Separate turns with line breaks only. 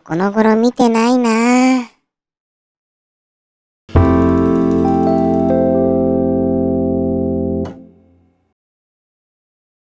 この頃見てないな